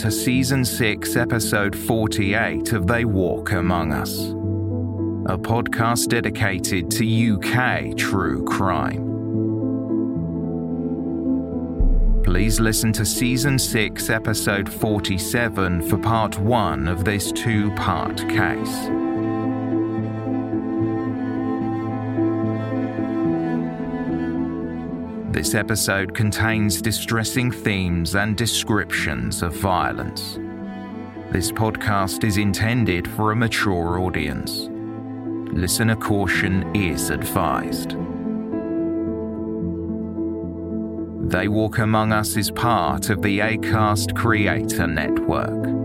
To Season 6, Episode 48 of They Walk Among Us, a podcast dedicated to UK true crime. Please listen to Season 6, Episode 47 for Part 1 of this two part case. This episode contains distressing themes and descriptions of violence. This podcast is intended for a mature audience. Listener caution is advised. They Walk Among Us is part of the ACAST Creator Network.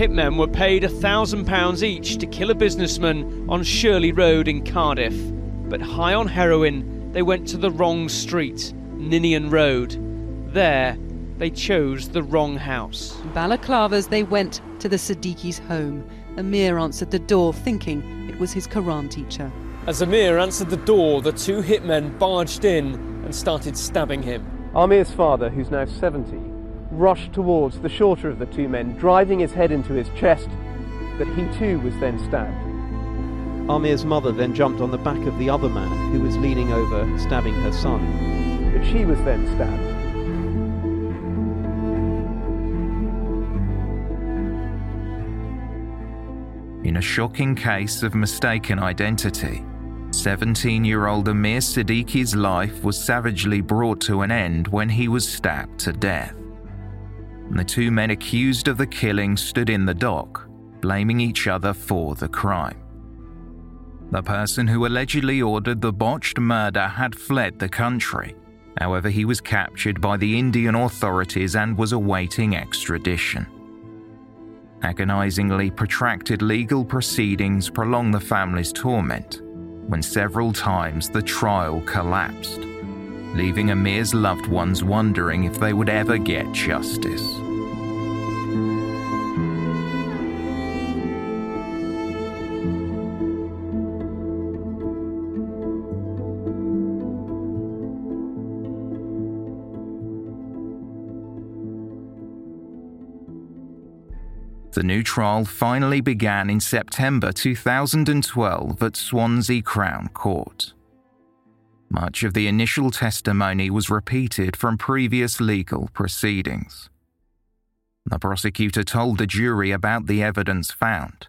Hitmen were paid £1,000 each to kill a businessman on Shirley Road in Cardiff. But high on heroin, they went to the wrong street, Ninian Road. There, they chose the wrong house. Balaclavas, they went to the Siddiqi's home. Aamir answered the door, thinking it was his Quran teacher. As Aamir answered the door, the two hitmen barged in and started stabbing him. Aamir's father, who's now 70, rushed towards the shorter of the two men, driving his head into his chest, but he too was then stabbed. Aamir's mother then jumped on the back of the other man who was leaning over, stabbing her son, but she was then stabbed. In a shocking case of mistaken identity, 17 year old Aamir Siddiqi's life was savagely brought to an end when he was stabbed to death. The two men accused of the killing stood in the dock, blaming each other for the crime. The person who allegedly ordered the botched murder had fled the country. However, he was captured by the Indian authorities and was awaiting extradition. Agonizingly protracted legal proceedings prolonged the family's torment when several times the trial collapsed, leaving Aamir's loved ones wondering if they would ever get justice. The new trial finally began in September 2012 at Swansea Crown Court. Much of the initial testimony was repeated from previous legal proceedings. The prosecutor told the jury about the evidence found,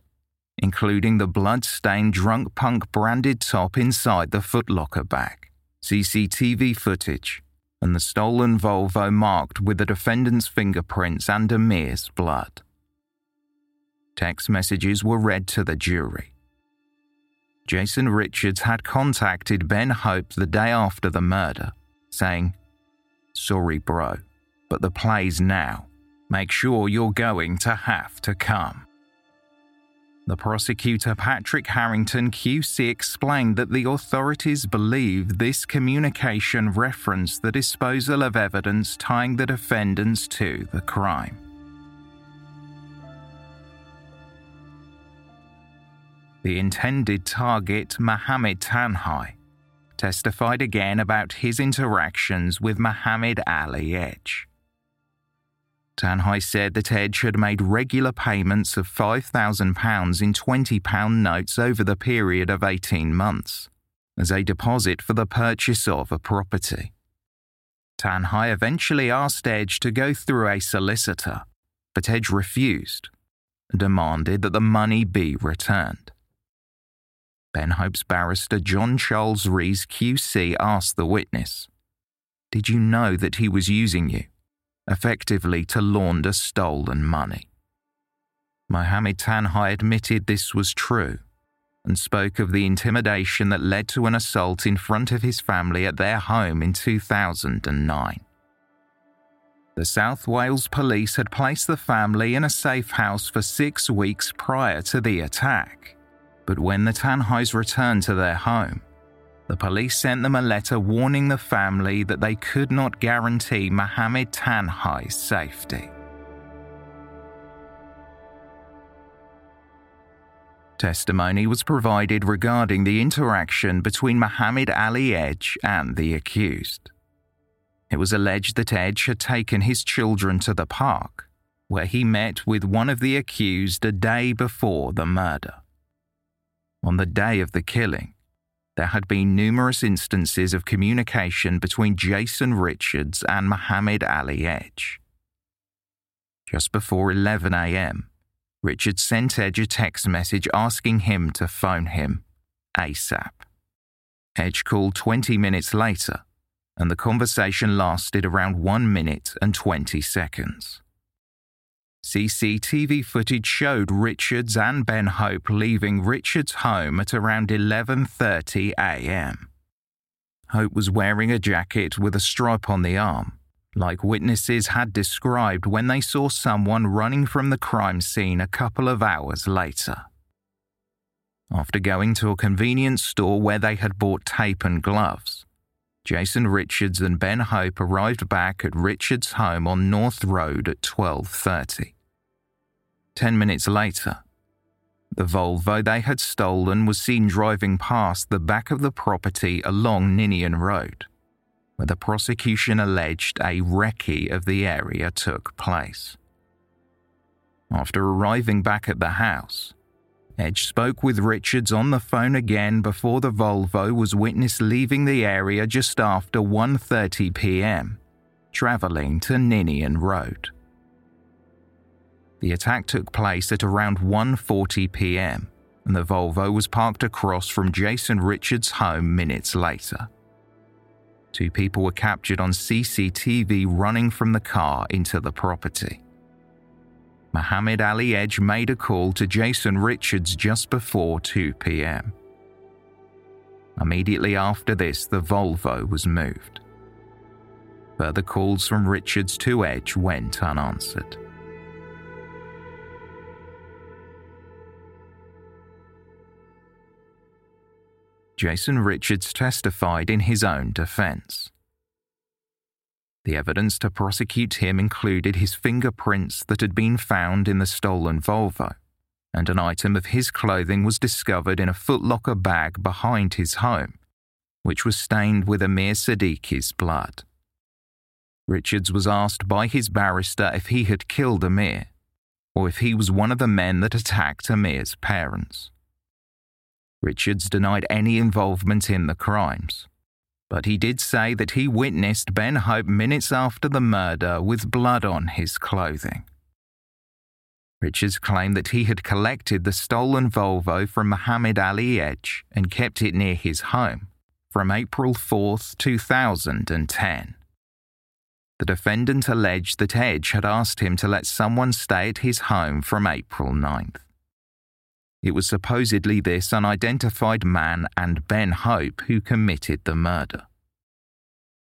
including the blood-stained drunk punk branded top inside the footlocker bag, CCTV footage, and the stolen Volvo marked with the defendant's fingerprints and Aamir's blood. Text messages were read to the jury. Jason Richards had contacted Ben Hope the day after the murder, saying, Sorry, bro, but the play's now. Make sure you're going to have to come. The prosecutor Patrick Harrington QC explained that the authorities believe this communication referenced the disposal of evidence tying the defendants to the crime. The intended target, Mohammed Tanhai, testified again about his interactions with Mohammed Ali Edge. Tanhai said that Edge had made regular payments of £5,000 in £20 notes over the period of 18 months as a deposit for the purchase of a property. Tanhai eventually asked Edge to go through a solicitor, but Edge refused and demanded that the money be returned. Ben Hope's barrister John Charles Rees QC asked the witness, Did you know that he was using you, effectively to launder stolen money? Mohammed Tanhai admitted this was true and spoke of the intimidation that led to an assault in front of his family at their home in 2009. The South Wales police had placed the family in a safe house for six weeks prior to the attack. But when the Tanhais returned to their home, the police sent them a letter warning the family that they could not guarantee Mohammed Tanhai's safety. Testimony was provided regarding the interaction between Mohammed Ali Edge and the accused. It was alleged that Edge had taken his children to the park, where he met with one of the accused a day before the murder. On the day of the killing, there had been numerous instances of communication between Jason Richards and Mohammed Ali Edge. Just before 11 a.m., Richards sent Edge a text message asking him to phone him ASAP. Edge called 20 minutes later, and the conversation lasted around 1 minute and 20 seconds. CCTV footage showed Richards and Ben Hope leaving Richards' home at around 11:30 a.m. Hope was wearing a jacket with a stripe on the arm, like witnesses had described when they saw someone running from the crime scene a couple of hours later. After going to a convenience store where they had bought tape and gloves, Jason Richards and Ben Hope arrived back at Richards' home on North Road at 12:30. 10 minutes later, the Volvo they had stolen was seen driving past the back of the property along Ninian Road, where the prosecution alleged a recce of the area took place. After arriving back at the house, Edge spoke with Richards on the phone again before the Volvo was witnessed leaving the area just after 1:30 p.m., traveling to Ninian Road. The attack took place at around 1:40 p.m., and the Volvo was parked across from Jason Richards' home minutes later. Two people were captured on CCTV running from the car into the property. Mohammed Ali Edge made a call to Jason Richards just before 2 pm. Immediately after this, the Volvo was moved. Further calls from Richards to Edge went unanswered. Jason Richards testified in his own defense. The evidence to prosecute him included his fingerprints that had been found in the stolen Volvo, and an item of his clothing was discovered in a footlocker bag behind his home, which was stained with Aamir Siddiqi's blood. Richards was asked by his barrister if he had killed Aamir, or if he was one of the men that attacked Aamir's parents. Richards denied any involvement in the crimes, but he did say that he witnessed Ben Hope minutes after the murder with blood on his clothing. Richards claimed that he had collected the stolen Volvo from Mohammed Ali Edge and kept it near his home from April 4, 2010. The defendant alleged that Edge had asked him to let someone stay at his home from April 9th. It was supposedly this unidentified man and Ben Hope who committed the murder.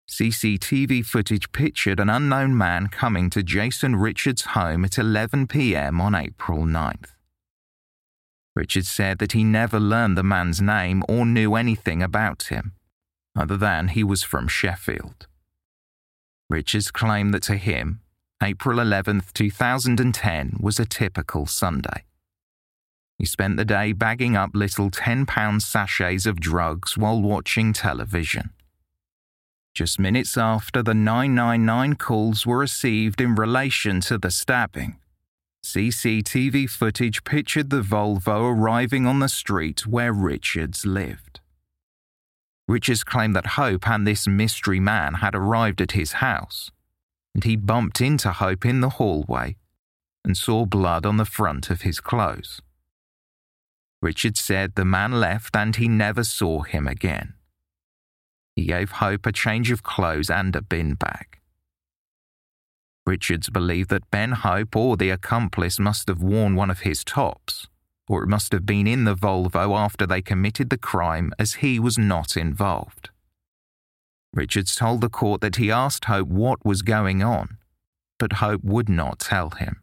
CCTV footage pictured an unknown man coming to Jason Richards' home at 11 pm on April 9th. Richards said that he never learned the man's name or knew anything about him, other than he was from Sheffield. Richards claimed that to him, April 11, 2010 was a typical Sunday. He spent the day bagging up little £10 sachets of drugs while watching television. Just minutes after the 999 calls were received in relation to the stabbing, CCTV footage pictured the Volvo arriving on the street where Richards lived. Richards claimed that Hope and this mystery man had arrived at his house, and he bumped into Hope in the hallway and saw blood on the front of his clothes. Richards said the man left and he never saw him again. He gave Hope a change of clothes and a bin bag. Richards believed that Ben Hope or the accomplice must have worn one of his tops, or it must have been in the Volvo after they committed the crime as he was not involved. Richards told the court that he asked Hope what was going on, but Hope would not tell him.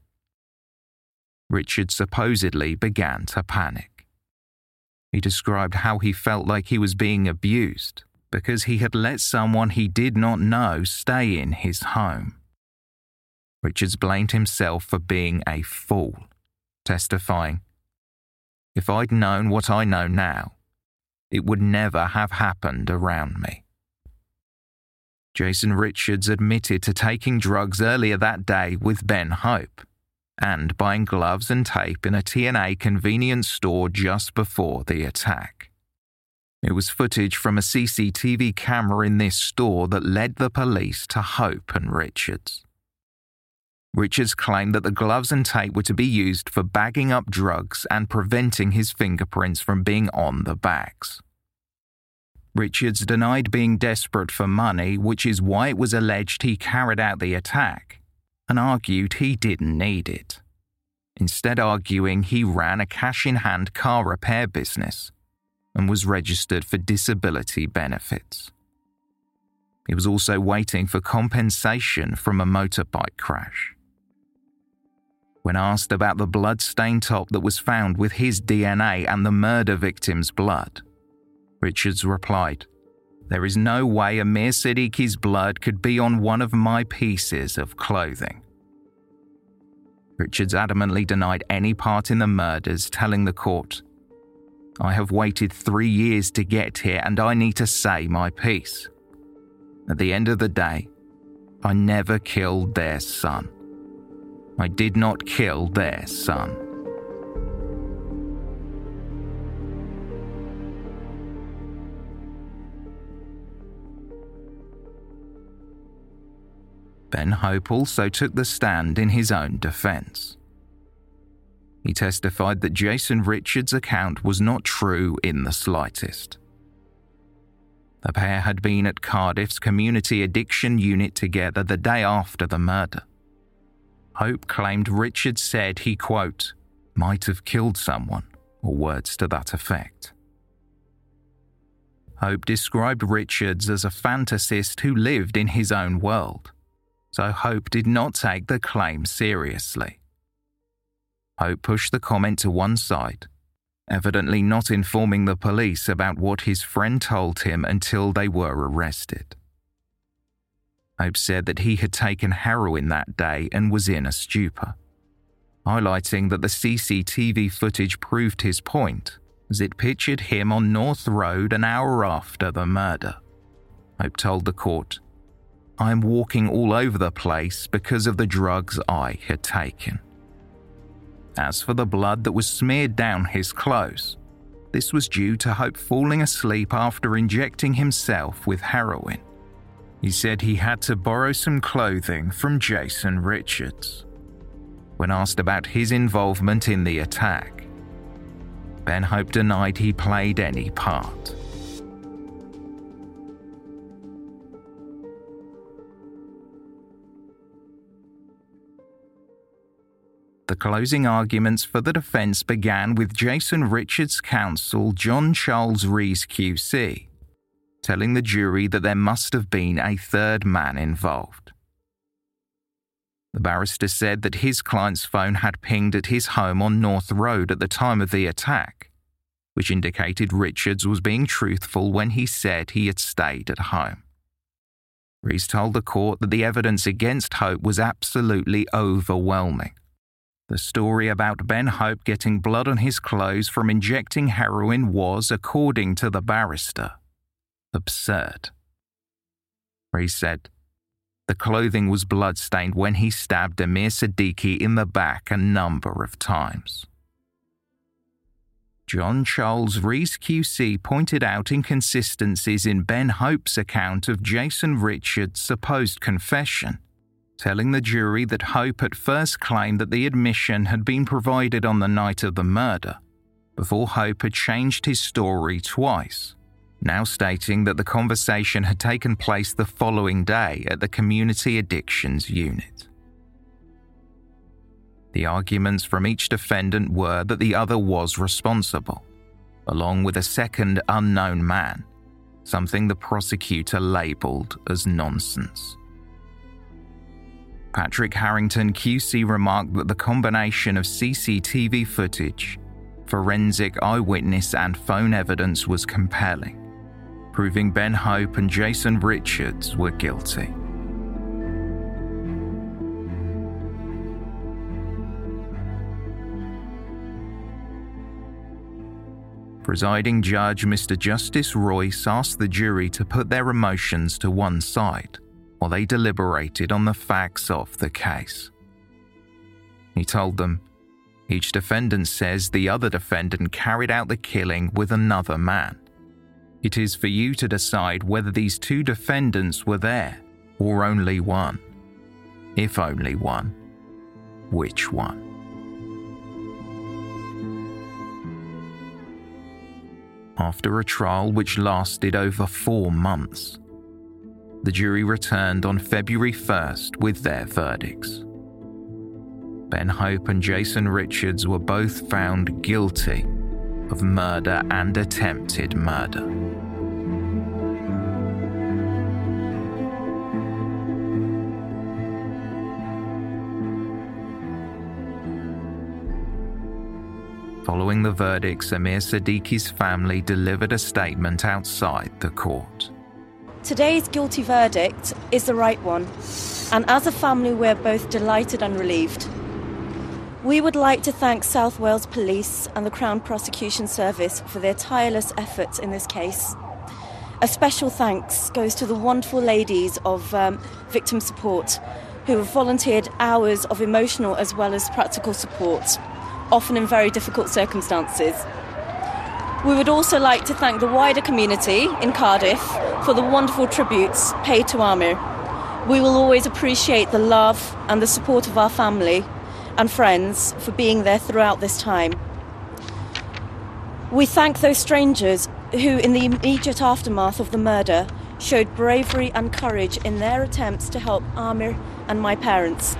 Richards supposedly began to panic. He described how he felt like he was being abused because he had let someone he did not know stay in his home. Richards blamed himself for being a fool, testifying, If I'd known what I know now, it would never have happened around me. Jason Richards admitted to taking drugs earlier that day with Ben Hope and buying gloves and tape in a TNA convenience store just before the attack. It was footage from a CCTV camera in this store that led the police to Hope and Richards. Richards claimed that the gloves and tape were to be used for bagging up drugs and preventing his fingerprints from being on the bags. Richards denied being desperate for money, which is why it was alleged he carried out the attack, and argued he didn't need it. Instead, arguing he ran a cash in hand car repair business and was registered for disability benefits. He was also waiting for compensation from a motorbike crash. When asked about the blood-stained top that was found with his DNA and the murder victim's blood, Richards replied, There is no way Aamir Siddiqi's blood could be on one of my pieces of clothing. Richards adamantly denied any part in the murders, telling the court, I have waited three years to get here and I need to say my piece. At the end of the day, I never killed their son. I did not kill their son. Ben Hope also took the stand in his own defense. He testified that Jason Richards' account was not true in the slightest. The pair had been at Cardiff's community addiction unit together the day after the murder. Hope claimed Richards said he, quote, might have killed someone, or words to that effect. Hope described Richards as a fantasist who lived in his own world, so Hope did not take the claim seriously. Hope pushed the comment to one side, evidently not informing the police about what his friend told him until they were arrested. Hope said that he had taken heroin that day and was in a stupor, highlighting that the CCTV footage proved his point as it pictured him on North Road an hour after the murder. Hope told the court, I am walking all over the place because of the drugs I had taken. As for the blood that was smeared down his clothes, this was due to Hope falling asleep after injecting himself with heroin. He said he had to borrow some clothing from Jason Richards. When asked about his involvement in the attack, Ben Hope denied he played any part. The closing arguments for the defence began with Jason Richards' counsel, John Charles Rees QC, telling the jury that there must have been a third man involved. The barrister said that his client's phone had pinged at his home on North Road at the time of the attack, which indicated Richards was being truthful when he said he had stayed at home. Rees told the court that the evidence against Hope was absolutely overwhelming. The story about Ben Hope getting blood on his clothes from injecting heroin was, according to the barrister, absurd. Rees said, the clothing was blood-stained when he stabbed Aamir Siddiqi in the back a number of times. John Charles Rees QC pointed out inconsistencies in Ben Hope's account of Jason Richards' supposed confession, telling the jury that Hope at first claimed that the admission had been provided on the night of the murder, before Hope had changed his story twice now stating that the conversation had taken place the following day at the Community Addictions Unit. The arguments from each defendant were that the other was responsible, along with a second unknown man, something the prosecutor labelled as nonsense. Patrick Harrington QC remarked that the combination of CCTV footage, forensic eyewitness, and phone evidence was compelling proving Ben Hope and Jason Richards were guilty. Presiding Judge Mr. Justice Royce asked the jury to put their emotions to one side while they deliberated on the facts of the case. He told them, each defendant says the other defendant carried out the killing with another man. It is for you to decide whether these two defendants were there, or only one. If only one, which one? After a trial which lasted over four months, the jury returned on February 1st with their verdicts. Ben Hope and Jason Richards were both found guilty of murder and attempted murder. Following the verdicts, Aamir Siddiqi's family delivered a statement outside the court. Today's guilty verdict is the right one, and as a family, we're both delighted and relieved. We would like to thank South Wales Police and the Crown Prosecution Service for their tireless efforts in this case. A special thanks goes to the wonderful ladies of um, victim support who have volunteered hours of emotional as well as practical support often in very difficult circumstances. We would also like to thank the wider community in Cardiff for the wonderful tributes paid to Aamir. We will always appreciate the love and the support of our family and friends for being there throughout this time. We thank those strangers who, in the immediate aftermath of the murder, showed bravery and courage in their attempts to help Aamir and my parents.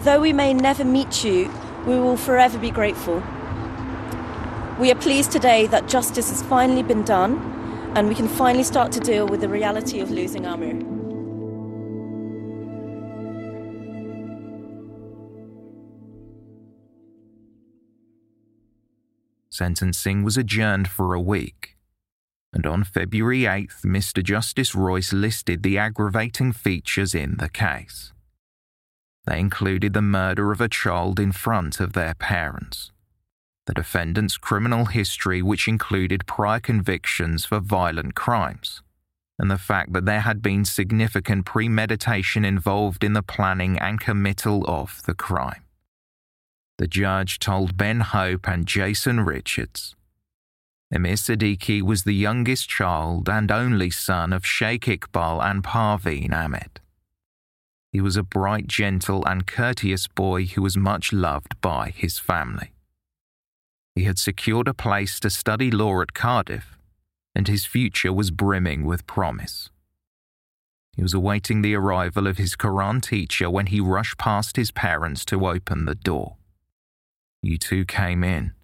Though we may never meet you, we will forever be grateful. We are pleased today that justice has finally been done and we can finally start to deal with the reality of losing Aamir. Sentencing was adjourned for a week, and on February 8th, Mr. Justice Royce listed the aggravating features in the case. They included the murder of a child in front of their parents, the defendant's criminal history, which included prior convictions for violent crimes, and the fact that there had been significant premeditation involved in the planning and committal of the crime. The judge told Ben Hope and Jason Richards Aamir Siddiqi was the youngest child and only son of Sheikh Iqbal and Parveen Ahmed. He was a bright, gentle, and courteous boy who was much loved by his family. He had secured a place to study law at Cardiff, and his future was brimming with promise. He was awaiting the arrival of his Quran teacher when he rushed past his parents to open the door. You two came in,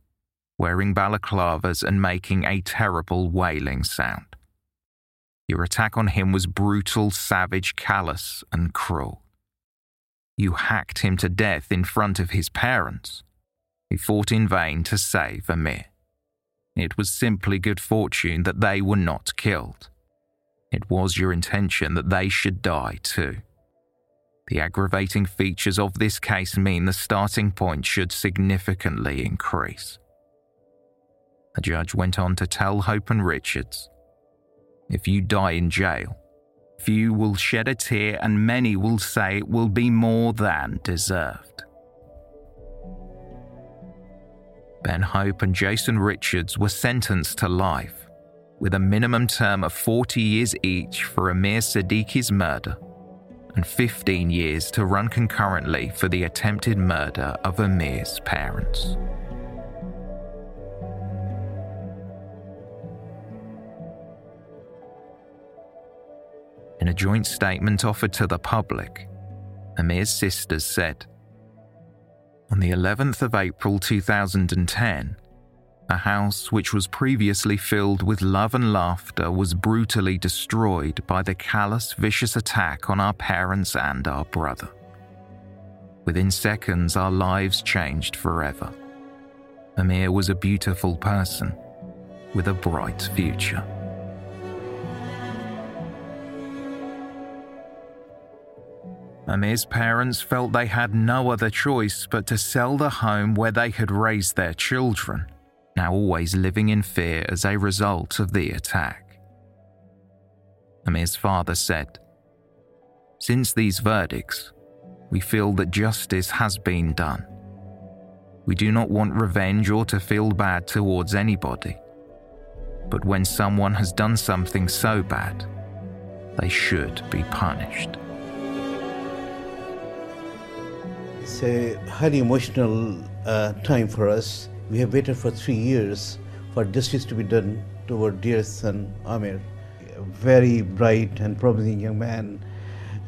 wearing balaclavas and making a terrible wailing sound. Your attack on him was brutal, savage, callous, and cruel. You hacked him to death in front of his parents. He fought in vain to save Aamir. It was simply good fortune that they were not killed. It was your intention that they should die too. The aggravating features of this case mean the starting point should significantly increase. The judge went on to tell Hope and Richards if you die in jail, few will shed a tear and many will say it will be more than deserved. Ben Hope and Jason Richards were sentenced to life, with a minimum term of 40 years each for Aamir Siddiqi's murder and 15 years to run concurrently for the attempted murder of Aamir's parents. In a joint statement offered to the public, Aamir's sisters said, On the 11th of April 2010, a house which was previously filled with love and laughter was brutally destroyed by the callous, vicious attack on our parents and our brother. Within seconds, our lives changed forever. Aamir was a beautiful person with a bright future. Aamir's parents felt they had no other choice but to sell the home where they had raised their children, now always living in fear as a result of the attack. Aamir's father said, Since these verdicts, we feel that justice has been done. We do not want revenge or to feel bad towards anybody. But when someone has done something so bad, they should be punished. It's a highly emotional uh, time for us. We have waited for three years for justice to be done to our dear son Aamir. A very bright and promising young man.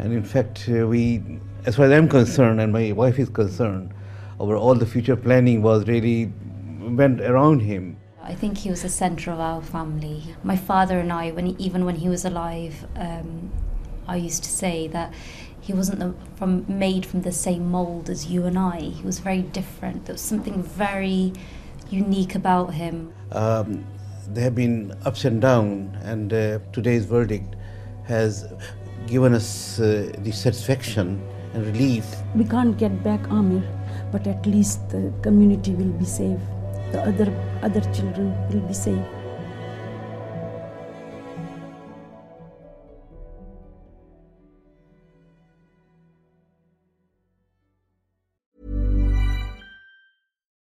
And in fact, uh, we, as far as I'm concerned and my wife is concerned, our all the future planning was really went around him. I think he was the centre of our family. My father and I, when he, even when he was alive, um, I used to say that he wasn't the, from made from the same mold as you and I. He was very different. There was something very unique about him. Um, there have been ups and downs, and uh, today's verdict has given us uh, the satisfaction and relief. We can't get back Aamir, but at least the community will be safe. The other other children will be safe.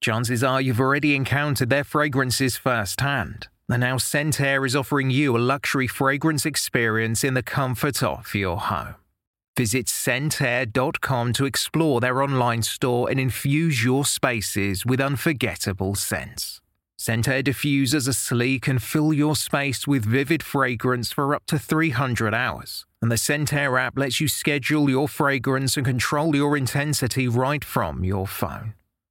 Chances are you've already encountered their fragrances firsthand. And now Scentair is offering you a luxury fragrance experience in the comfort of your home. Visit scentair.com to explore their online store and infuse your spaces with unforgettable scents. Scentair diffusers are sleek and fill your space with vivid fragrance for up to 300 hours. And the Scentair app lets you schedule your fragrance and control your intensity right from your phone.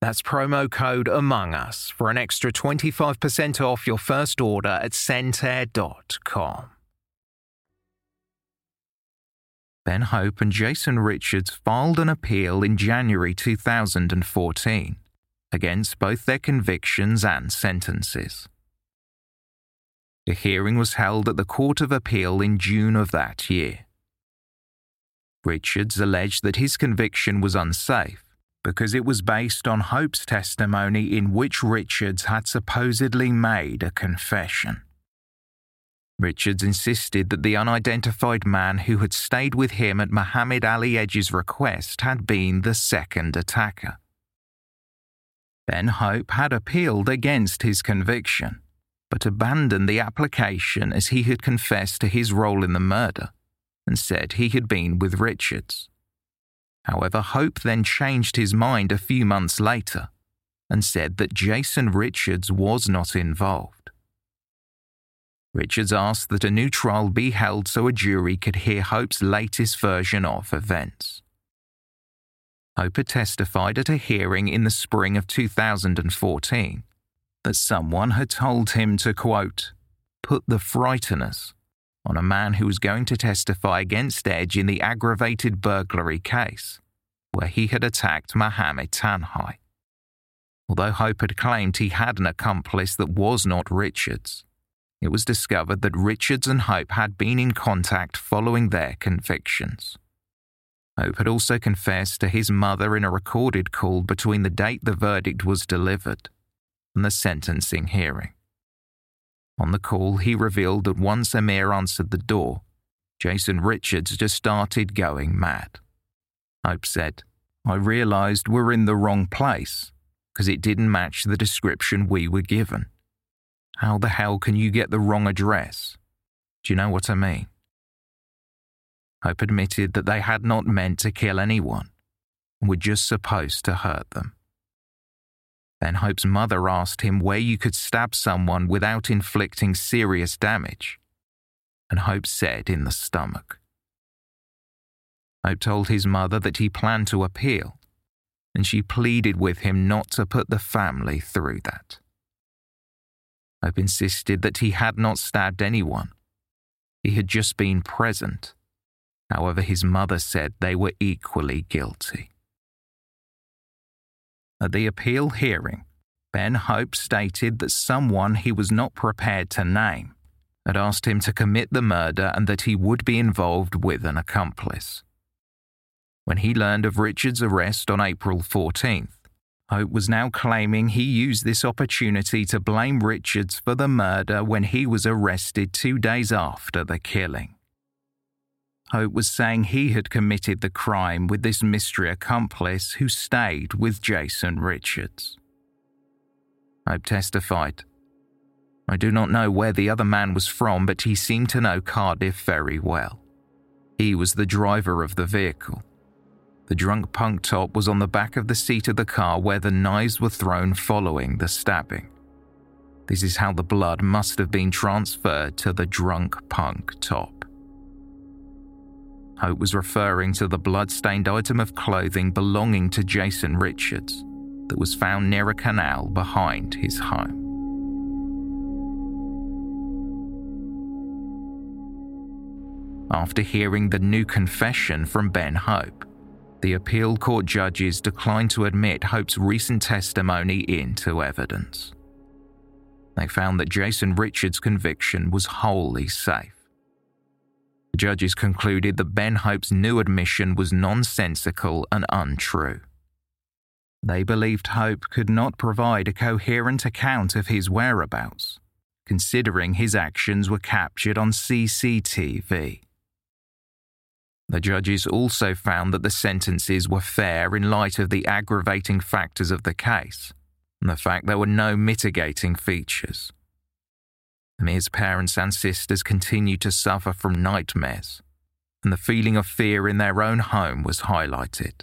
That's promo code Among Us for an extra 25% off your first order at scentair.com. Ben Hope and Jason Richards filed an appeal in January 2014 against both their convictions and sentences. A hearing was held at the Court of Appeal in June of that year. Richards alleged that his conviction was unsafe because it was based on Hope's testimony in which Richards had supposedly made a confession. Richards insisted that the unidentified man who had stayed with him at Muhammad Ali Edge's request had been the second attacker. Ben Hope had appealed against his conviction but abandoned the application as he had confessed to his role in the murder and said he had been with Richards. However, Hope then changed his mind a few months later and said that Jason Richards was not involved. Richards asked that a new trial be held so a jury could hear Hope's latest version of events. Hope testified at a hearing in the spring of 2014 that someone had told him to, quote, put the frighteners on a man who was going to testify against Edge in the aggravated burglary case, where he had attacked Mohammed Tanhai. Although Hope had claimed he had an accomplice that was not Richards, it was discovered that Richards and Hope had been in contact following their convictions. Hope had also confessed to his mother in a recorded call between the date the verdict was delivered and the sentencing hearing. On the call, he revealed that once Aamir answered the door, Jason Richards just started going mad. Hope said, I realised we're in the wrong place because it didn't match the description we were given. How the hell can you get the wrong address? Do you know what I mean? Hope admitted that they had not meant to kill anyone and were just supposed to hurt them. Then Hope's mother asked him where you could stab someone without inflicting serious damage. And Hope said in the stomach. Hope told his mother that he planned to appeal, and she pleaded with him not to put the family through that. Hope insisted that he had not stabbed anyone. He had just been present. However, his mother said they were equally guilty. At the appeal hearing, Ben Hope stated that someone he was not prepared to name had asked him to commit the murder and that he would be involved with an accomplice. When he learned of Richard's arrest on April 14th, Hope was now claiming he used this opportunity to blame Richards for the murder when he was arrested two days after the killing. Hope was saying he had committed the crime with this mystery accomplice who stayed with Jason Richards. Hope testified. I do not know where the other man was from, but he seemed to know Cardiff very well. He was the driver of the vehicle. The drunk punk top was on the back of the seat of the car where the knives were thrown following the stabbing. This is how the blood must have been transferred to the drunk punk top. Hope was referring to the blood-stained item of clothing belonging to Jason Richards that was found near a canal behind his home. After hearing the new confession from Ben Hope, the appeal court judges declined to admit Hope's recent testimony into evidence. They found that Jason Richards' conviction was wholly safe. Judges concluded that Ben Hope's new admission was nonsensical and untrue. They believed Hope could not provide a coherent account of his whereabouts, considering his actions were captured on CCTV. The judges also found that the sentences were fair in light of the aggravating factors of the case and the fact there were no mitigating features. Aamir's parents and sisters continued to suffer from nightmares, and the feeling of fear in their own home was highlighted.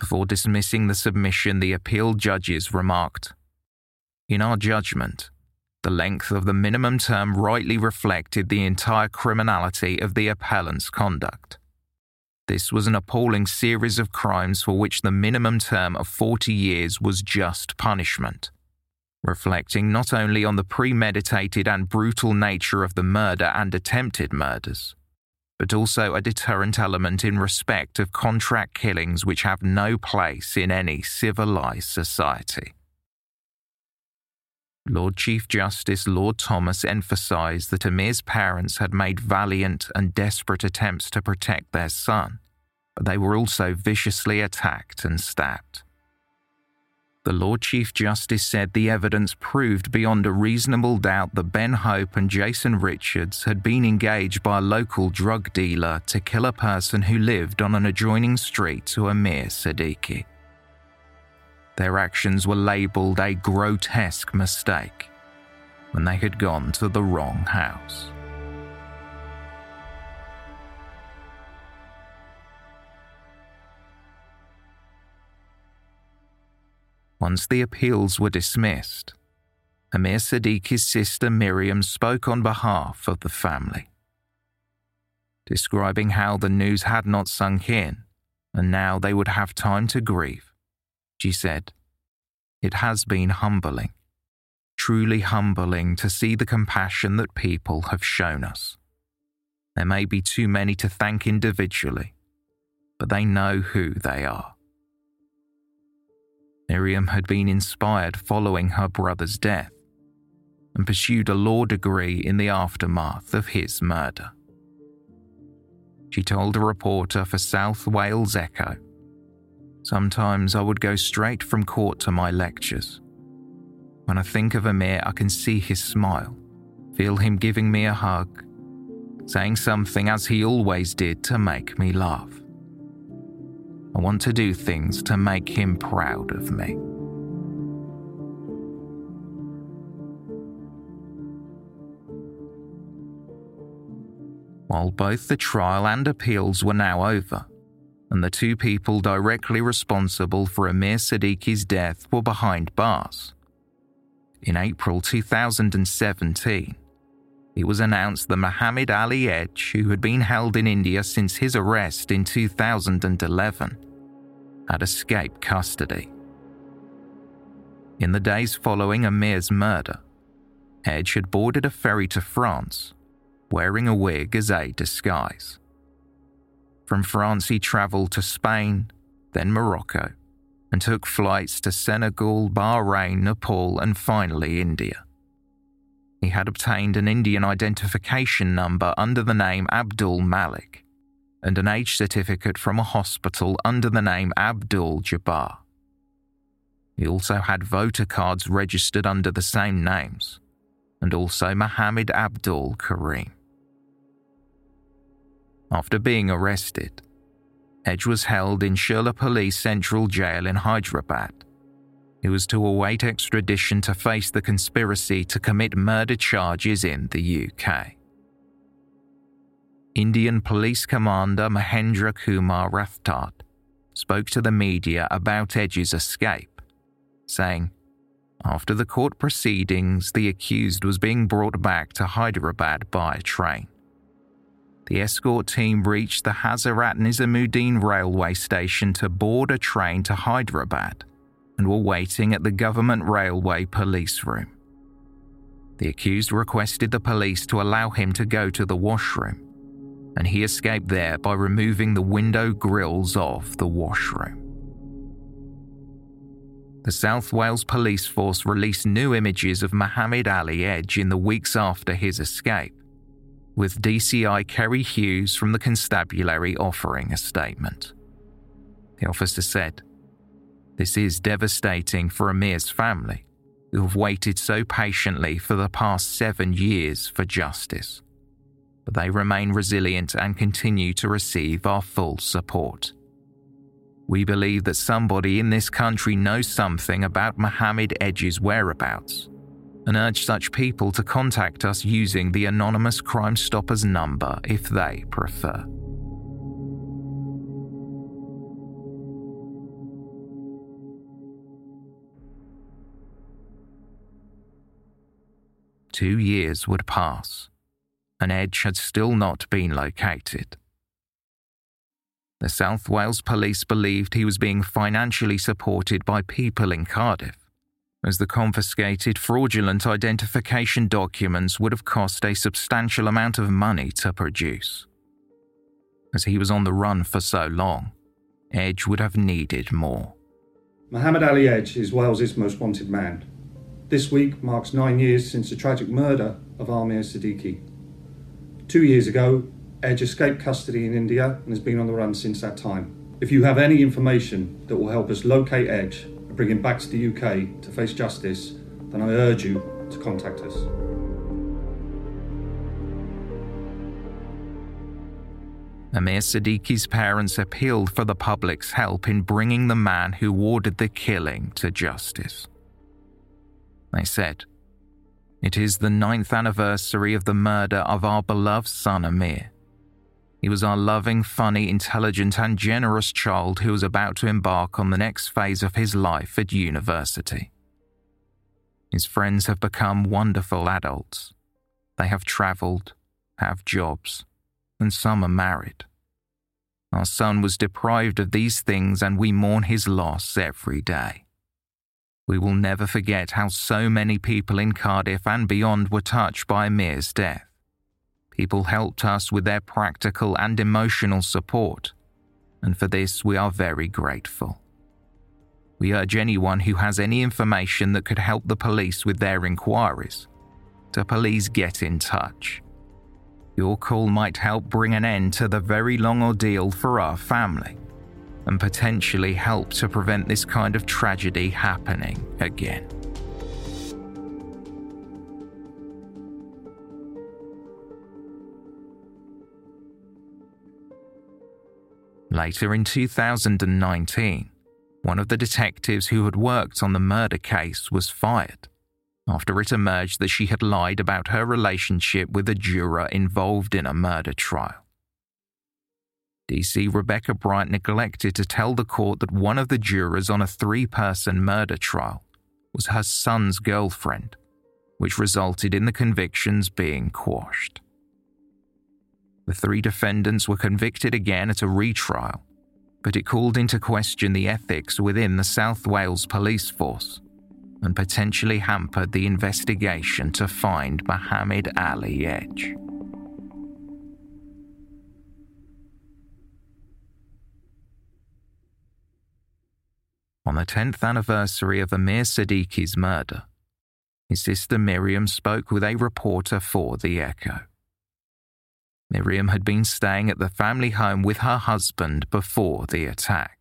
Before dismissing the submission, the appeal judges remarked In our judgment, the length of the minimum term rightly reflected the entire criminality of the appellant's conduct. This was an appalling series of crimes for which the minimum term of 40 years was just punishment, reflecting not only on the premeditated and brutal nature of the murder and attempted murders, but also a deterrent element in respect of contract killings which have no place in any civilized society. Lord Chief Justice Lord Thomas emphasised that Aamir's parents had made valiant and desperate attempts to protect their son, but they were also viciously attacked and stabbed. The Lord Chief Justice said the evidence proved beyond a reasonable doubt that Ben Hope and Jason Richards had been engaged by a local drug dealer to kill a person who lived on an adjoining street to Aamir Siddiqi. Their actions were labelled a grotesque mistake when they had gone to the wrong house. Once the appeals were dismissed, Aamir Siddiqi's sister Miriam spoke on behalf of the family, describing how the news had not sunk in and now they would have time to grieve. She said, It has been humbling, truly humbling to see the compassion that people have shown us. There may be too many to thank individually, but they know who they are. Miriam had been inspired following her brother's death and pursued a law degree in the aftermath of his murder. She told a reporter for South Wales Echo Sometimes I would go straight from court to my lectures. When I think of Aamir, I can see his smile, feel him giving me a hug, saying something as he always did to make me laugh. I want to do things to make him proud of me. While both the trial and appeals were now over, and the two people directly responsible for Aamir Siddiqi's death were behind bars. In April 2017, it was announced that Muhammad Ali Edge, who had been held in India since his arrest in 2011, had escaped custody. In the days following Aamir's murder, Edge had boarded a ferry to France, wearing a wig as a disguise. From France, he travelled to Spain, then Morocco, and took flights to Senegal, Bahrain, Nepal, and finally India. He had obtained an Indian identification number under the name Abdul Malik and an age certificate from a hospital under the name Abdul Jabbar. He also had voter cards registered under the same names, and also Mohammed Abdul Karim. After being arrested, Edge was held in Cherlapally Central Jail in Hyderabad he was to await extradition to face the conspiracy to commit murder charges in the UK. Indian Police Commander Mahendra Kumar Rathod spoke to the media about Edge's escape, saying, After the court proceedings, the accused was being brought back to Hyderabad by train. The escort team reached the Hazrat Nizamuddin railway station to board a train to Hyderabad and were waiting at the government railway police room. The accused requested the police to allow him to go to the washroom, and he escaped there by removing the window grills of the washroom. The South Wales Police Force released new images of Muhammad Ali Edge in the weeks after his escape, with DCI Kerry Hughes from the constabulary offering a statement. The officer said, This is devastating for Aamir's family, who have waited so patiently for the past seven years for justice. But they remain resilient and continue to receive our full support. We believe that somebody in this country knows something about Mohammed Edge's whereabouts and urge such people to contact us using the anonymous Crime Stoppers number if they prefer. Two years would pass, and Edge had still not been located. The South Wales police believed he was being financially supported by people in Cardiff, as the confiscated fraudulent identification documents would have cost a substantial amount of money to produce. As he was on the run for so long, Edge would have needed more. Muhammad Ali Edge is Wales's most wanted man. This week marks nine years since the tragic murder of Aamir Siddiqi. Two years ago, Edge escaped custody in India and has been on the run since that time. If you have any information that will help us locate Edge and bring him back to the UK to face justice, then I urge you to contact us. Aamir Siddiqi's parents appealed for the public's help in bringing the man who ordered the killing to justice. They said, It is the ninth anniversary of the murder of our beloved son Aamir. He was our loving, funny, intelligent, and generous child who was about to embark on the next phase of his life at university. His friends have become wonderful adults. They have travelled, have jobs, and some are married. Our son was deprived of these things, and we mourn his loss every day. We will never forget how so many people in Cardiff and beyond were touched by Aamir's death. People helped us with their practical and emotional support, and for this we are very grateful. We urge anyone who has any information that could help the police with their inquiries to please get in touch. Your call might help bring an end to the very long ordeal for our family and potentially help to prevent this kind of tragedy happening again. Later in 2019, one of the detectives who had worked on the murder case was fired after it emerged that she had lied about her relationship with a juror involved in a murder trial. DC Rebecca Bryant neglected to tell the court that one of the jurors on a three person murder trial was her son's girlfriend, which resulted in the convictions being quashed. The three defendants were convicted again at a retrial, but it called into question the ethics within the South Wales Police Force and potentially hampered the investigation to find Muhammad Ali Edge. On the 10th anniversary of Aamir Siddiqi's murder, his sister Miriam spoke with a reporter for The Echo. Miriam had been staying at the family home with her husband before the attack.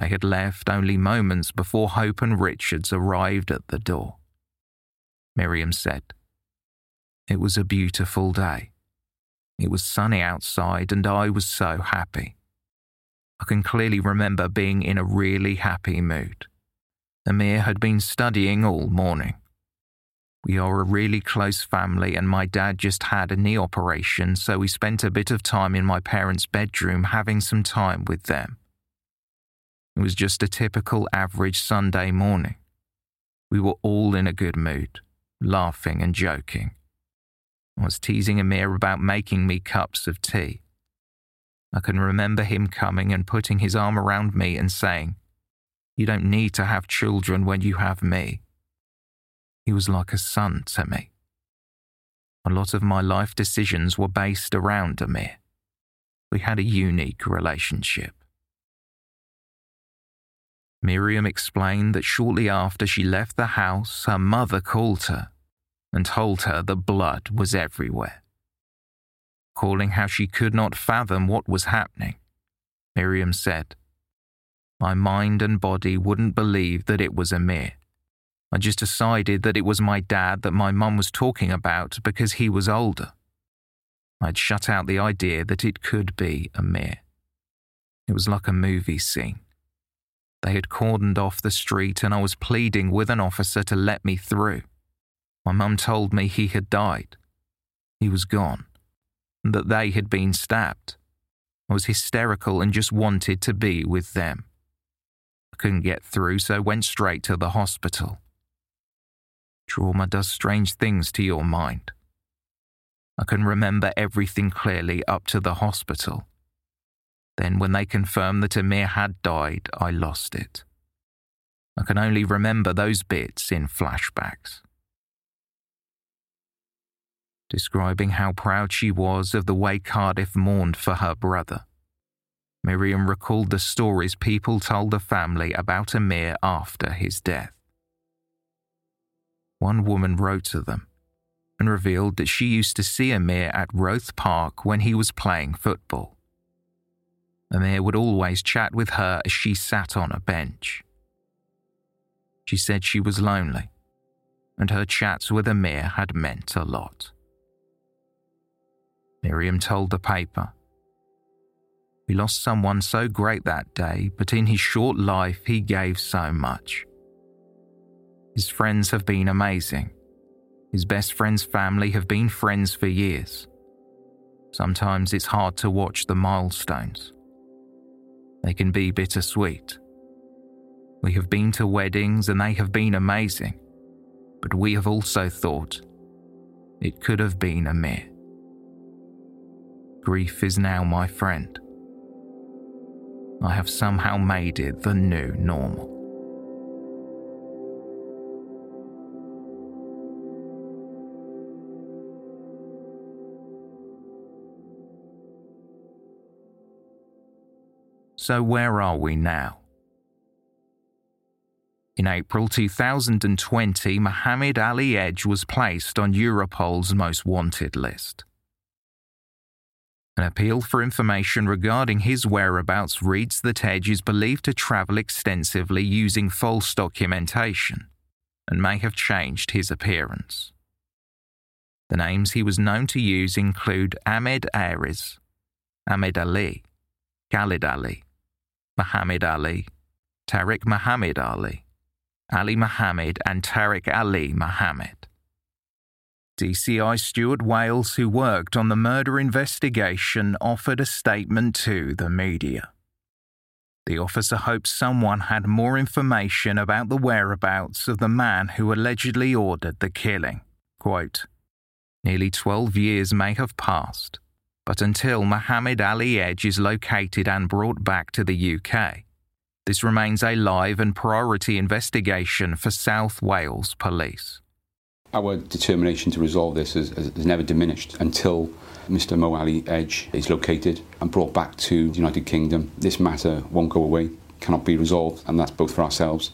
They had left only moments before Hope and Richards arrived at the door. Miriam said, It was a beautiful day. It was sunny outside, and I was so happy. I can clearly remember being in a really happy mood. Aamir had been studying all morning. We are a really close family, and my dad just had a knee operation, so we spent a bit of time in my parents' bedroom having some time with them. It was just a typical average Sunday morning. We were all in a good mood, laughing and joking. I was teasing Aamir about making me cups of tea. I can remember him coming and putting his arm around me and saying, You don't need to have children when you have me. He was like a son to me. A lot of my life decisions were based around Aamir. We had a unique relationship. Miriam explained that shortly after she left the house, her mother called her and told her that blood was everywhere. Calling how she could not fathom what was happening, Miriam said, My mind and body wouldn't believe that it was Aamir. I just decided that it was my dad that my mum was talking about because he was older. I'd shut out the idea that it could be Aamir. It was like a movie scene. They had cordoned off the street and I was pleading with an officer to let me through. My mum told me he had died. He was gone. That they had been stabbed. I was hysterical and just wanted to be with them. I couldn't get through, so went straight to the hospital. Trauma does strange things to your mind. I can remember everything clearly up to the hospital. Then, when they confirmed that Aamir had died, I lost it. I can only remember those bits in flashbacks. Describing how proud she was of the way Cardiff mourned for her brother. Miriam recalled the stories people told the family about Aamir after his death. One woman wrote to them and revealed that she used to see Aamir at Roath Park when he was playing football. Aamir would always chat with her as she sat on a bench. She said she was lonely, and her chats with Aamir had meant a lot. Miriam told the paper. We lost someone so great that day, but in his short life, he gave so much. His friends have been amazing. His best friend's family have been friends for years. Sometimes it's hard to watch the milestones. They can be bittersweet. We have been to weddings and they have been amazing, but we have also thought it could have been Aamir. Grief is now my friend. I have somehow made it the new normal. So, where are we now? In April 2020, Mohammed Ali Edge was placed on Europol's most wanted list. An appeal for information regarding his whereabouts reads that Edge is believed to travel extensively using false documentation and may have changed his appearance. The names he was known to use include Ahmed Ares, Ahmed Ali, Khalid Ali, Muhammad Ali, Tariq Muhammad Ali, Ali Muhammad, and Tariq Ali Muhammad. DCI Stuart Wales, who worked on the murder investigation, offered a statement to the media. The officer hoped someone had more information about the whereabouts of the man who allegedly ordered the killing. Quote, Nearly 12 years may have passed, but until Mohammed Ali Edge is located and brought back to the UK, this remains a live and priority investigation for South Wales Police. Our determination to resolve this has, has never diminished until Mr. Mo Ali Edge is located and brought back to the United Kingdom. This matter won't go away, cannot be resolved, and that's both for ourselves.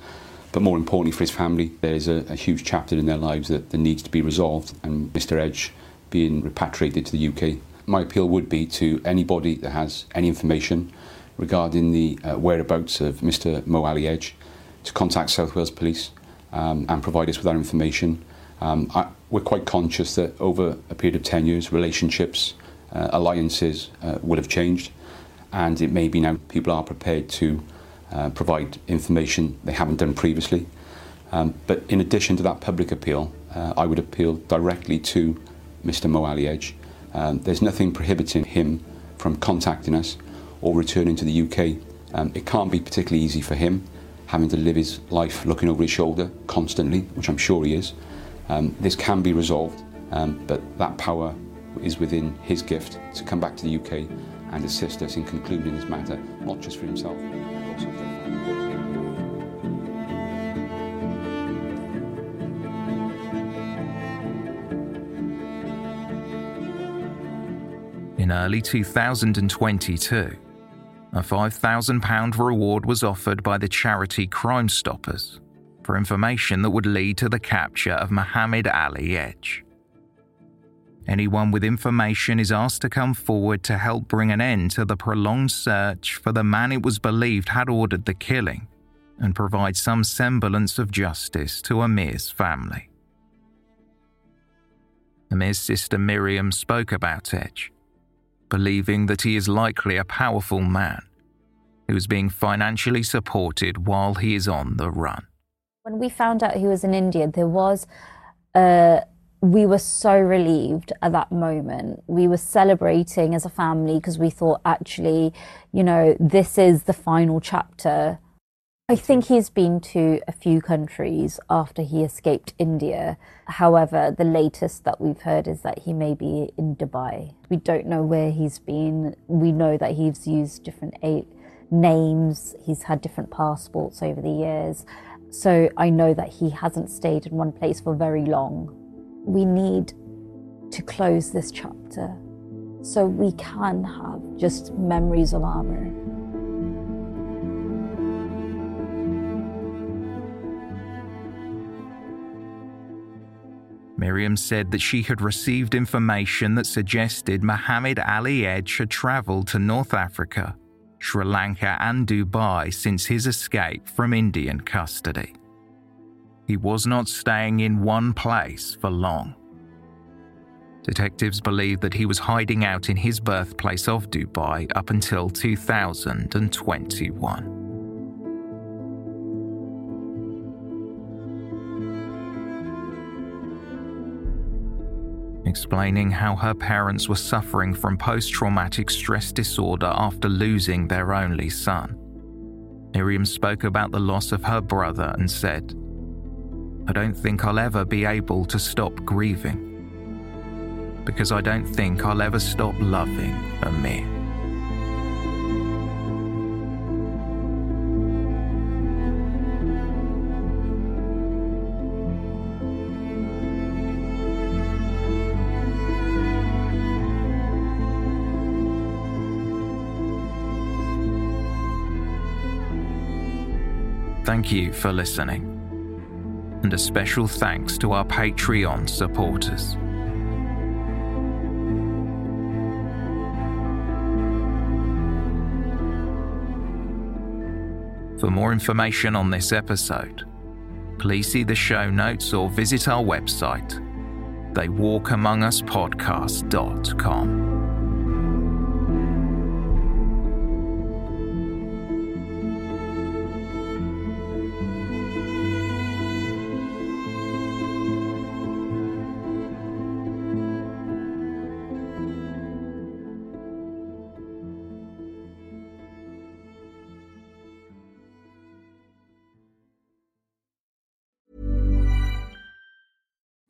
But more importantly for his family, there is a, a huge chapter in their lives that, that needs to be resolved, and Mr. Edge being repatriated to the UK my appeal would be to anybody that has any information regarding the uh, whereabouts of Mr. Mo Ali Edge to contact South Wales Police um, and provide us with that information. Um, I, we're quite conscious that over a period of 10 years, relationships, uh, alliances uh, would have changed, and it may be now people are prepared to uh, provide information they haven't done previously. Um, but in addition to that public appeal, uh, I would appeal directly to Mr. Mo Ali Edge um, there's nothing prohibiting him from contacting us or returning to the UK. Um, it can't be particularly easy for him having to live his life looking over his shoulder constantly, which I'm sure he is. Um, this can be resolved, um, but that power is within his gift to come back to the UK and assist us in concluding this matter, not just for himself, In early 2022, a £5,000 reward was offered by the charity Crime Stoppers for information that would lead to the capture of Mohammed Ali Edge. Anyone with information is asked to come forward to help bring an end to the prolonged search for the man it was believed had ordered the killing and provide some semblance of justice to Aamir's family. Aamir's sister Miriam spoke about Edge, believing that he is likely a powerful man who is being financially supported while he is on the run. When we found out he was in India, there was a we were so relieved at that moment. We were celebrating as a family because we thought, actually, you know, this is the final chapter. I think he's been to a few countries after he escaped India. However, the latest that we've heard is that he may be in Dubai. We don't know where he's been. We know that he's used different names, he's had different passports over the years. So I know that he hasn't stayed in one place for very long we need to close this chapter so we can have just memories of Aamir. Miriam said that she had received information that suggested Mohammed Ali Edge had travelled to North Africa, Sri Lanka, and Dubai since his escape from Indian custody he was not staying in one place for long. Detectives believe that he was hiding out in his birthplace of Dubai up until 2021. Explaining how her parents were suffering from post traumatic stress disorder after losing their only son. Miriam spoke about the loss of her brother and said, I don't think I'll ever be able to stop grieving. Because I don't think I'll ever stop loving Aamir. Thank you for listening and a special thanks to our Patreon supporters. For more information on this episode, please see the show notes or visit our website, theywalkamonguspodcast.com.